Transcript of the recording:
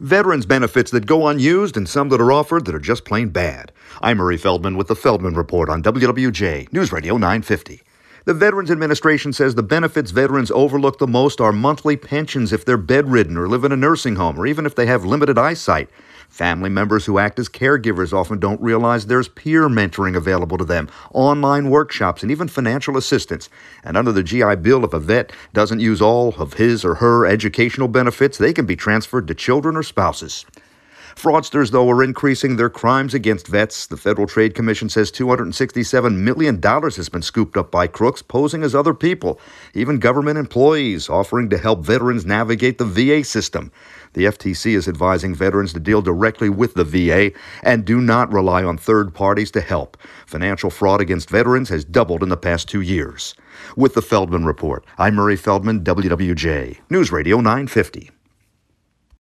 veterans benefits that go unused, and some that are offered that are just plain bad. I'm Murray Feldman with the Feldman Report on WWJ News Radio 950. The Veterans Administration says the benefits veterans overlook the most are monthly pensions if they're bedridden or live in a nursing home, or even if they have limited eyesight. Family members who act as caregivers often don't realize there's peer mentoring available to them, online workshops, and even financial assistance. And under the GI Bill, if a vet doesn't use all of his or her educational benefits, they can be transferred to children or spouses. Fraudsters, though, are increasing their crimes against vets. The Federal Trade Commission says $267 million has been scooped up by crooks posing as other people, even government employees offering to help veterans navigate the VA system. The FTC is advising veterans to deal directly with the VA and do not rely on third parties to help. Financial fraud against veterans has doubled in the past two years. With the Feldman Report, I'm Murray Feldman, WWJ, News Radio 950.